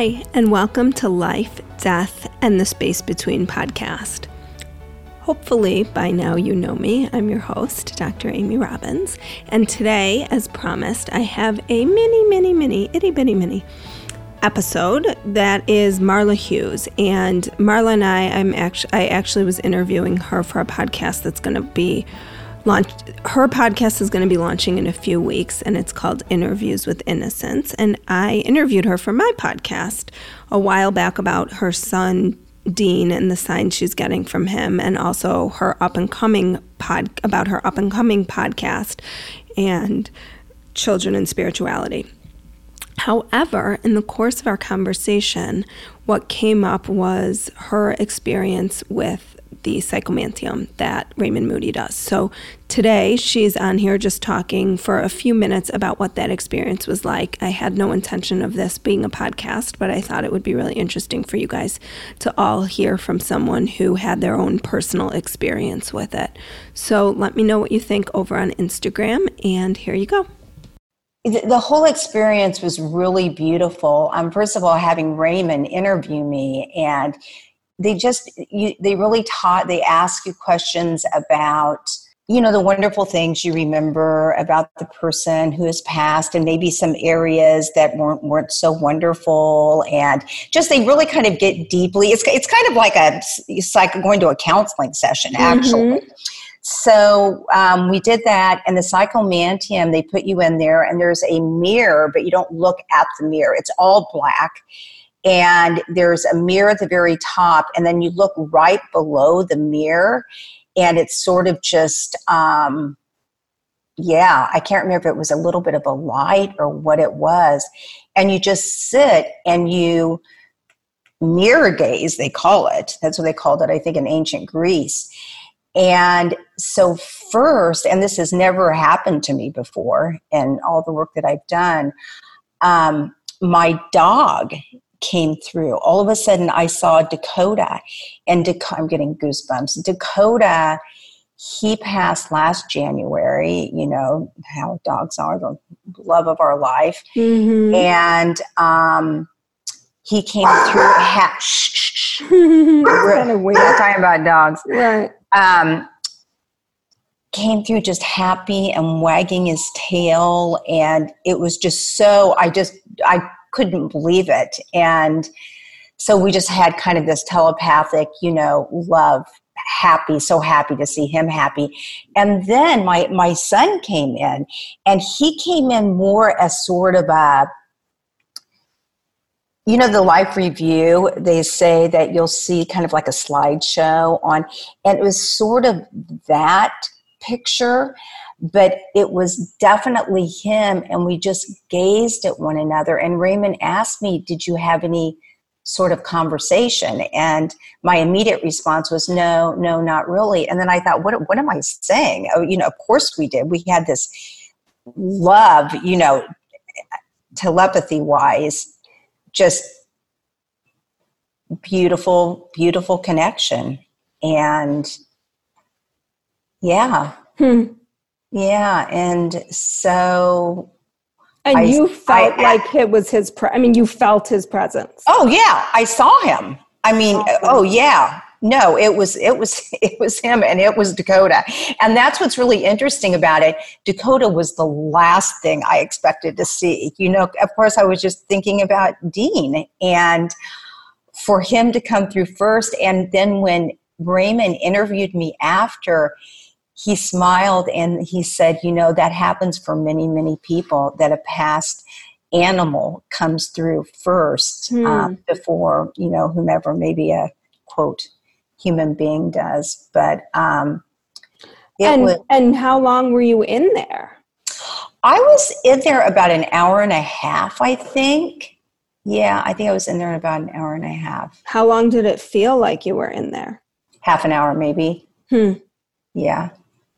Hi, and welcome to Life, Death, and the Space Between podcast. Hopefully, by now you know me. I'm your host, Dr. Amy Robbins, and today, as promised, I have a mini, mini, mini, itty bitty mini episode that is Marla Hughes. And Marla and I, I'm actually, I actually was interviewing her for a podcast that's going to be launched. Her podcast is going to be launching in a few weeks, and it's called Interviews with Innocence. And I interviewed her for my podcast a while back about her son Dean and the signs she's getting from him, and also her up and coming pod about her up and coming podcast and children and spirituality. However, in the course of our conversation, what came up was her experience with the psychomanteum that Raymond Moody does. So today she's on here just talking for a few minutes about what that experience was like. I had no intention of this being a podcast, but I thought it would be really interesting for you guys to all hear from someone who had their own personal experience with it. So let me know what you think over on Instagram, and here you go the whole experience was really beautiful. Um, first of all, having Raymond interview me, and they just you, they really taught. They ask you questions about you know the wonderful things you remember about the person who has passed, and maybe some areas that weren't weren't so wonderful, and just they really kind of get deeply. It's it's kind of like a it's like going to a counseling session actually. Mm-hmm so um, we did that, and the psychomanteum, they put you in there, and there's a mirror, but you don't look at the mirror. It's all black. And there's a mirror at the very top, and then you look right below the mirror, and it's sort of just, um, yeah, I can't remember if it was a little bit of a light or what it was. And you just sit and you mirror gaze, they call it. That's what they called it, I think, in ancient Greece and so, first, and this has never happened to me before in all the work that I've done, um, my dog came through. All of a sudden, I saw Dakota, and Dakota, I'm getting goosebumps. Dakota, he passed last January, you know how dogs are, the love of our life. Mm-hmm. And um, he came through. Ha- shh, shh, shh. kind of weird. talking about dogs. Right um, came through just happy and wagging his tail and it was just so i just i couldn't believe it. And so we just had kind of this telepathic you know love happy so happy to see him happy. And then my my son came in and he came in more as sort of a you know the life review they say that you'll see kind of like a slideshow on and it was sort of that picture but it was definitely him and we just gazed at one another and raymond asked me did you have any sort of conversation and my immediate response was no no not really and then i thought what what am i saying oh you know of course we did we had this love you know telepathy wise just beautiful, beautiful connection. And yeah. Hmm. Yeah. And so. And I, you felt I, like it was his, pre- I mean, you felt his presence. Oh, yeah. I saw him. I mean, awesome. Uh, oh, yeah no it was it was it was him and it was dakota and that's what's really interesting about it dakota was the last thing i expected to see you know of course i was just thinking about dean and for him to come through first and then when raymond interviewed me after he smiled and he said you know that happens for many many people that a past animal comes through first um, before you know whomever maybe a quote human being does. But um, and was, and how long were you in there? I was in there about an hour and a half, I think. Yeah, I think I was in there about an hour and a half. How long did it feel like you were in there? Half an hour, maybe. Hmm. Yeah.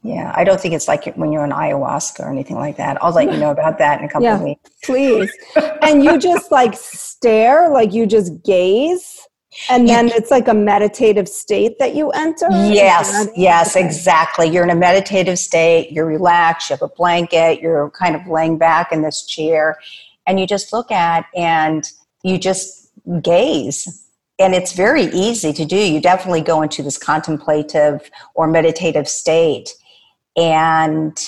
Yeah, I don't think it's like when you're on ayahuasca or anything like that. I'll let you know about that in a couple yeah, of weeks. Please. and you just like stare, like you just gaze? And then it's like a meditative state that you enter? Yes, yes, exactly. You're in a meditative state, you're relaxed, you have a blanket, you're kind of laying back in this chair, and you just look at and you just gaze. And it's very easy to do. You definitely go into this contemplative or meditative state. And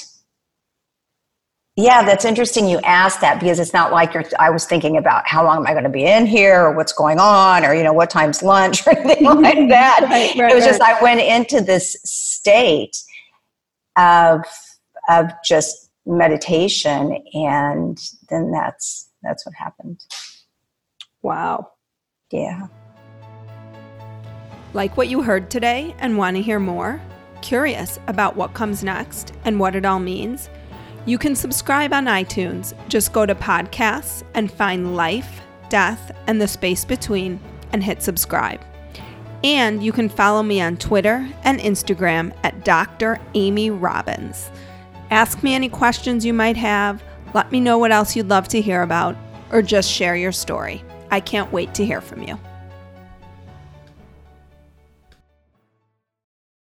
yeah, that's interesting you asked that because it's not like you're I was thinking about how long am I going to be in here or what's going on or you know what time's lunch or anything like that. right, right, it was right. just I went into this state of of just meditation and then that's that's what happened. Wow. Yeah. Like what you heard today and want to hear more? Curious about what comes next and what it all means? You can subscribe on iTunes. Just go to podcasts and find Life, Death, and the Space Between and hit subscribe. And you can follow me on Twitter and Instagram at Dr. Amy Robbins. Ask me any questions you might have, let me know what else you'd love to hear about, or just share your story. I can't wait to hear from you.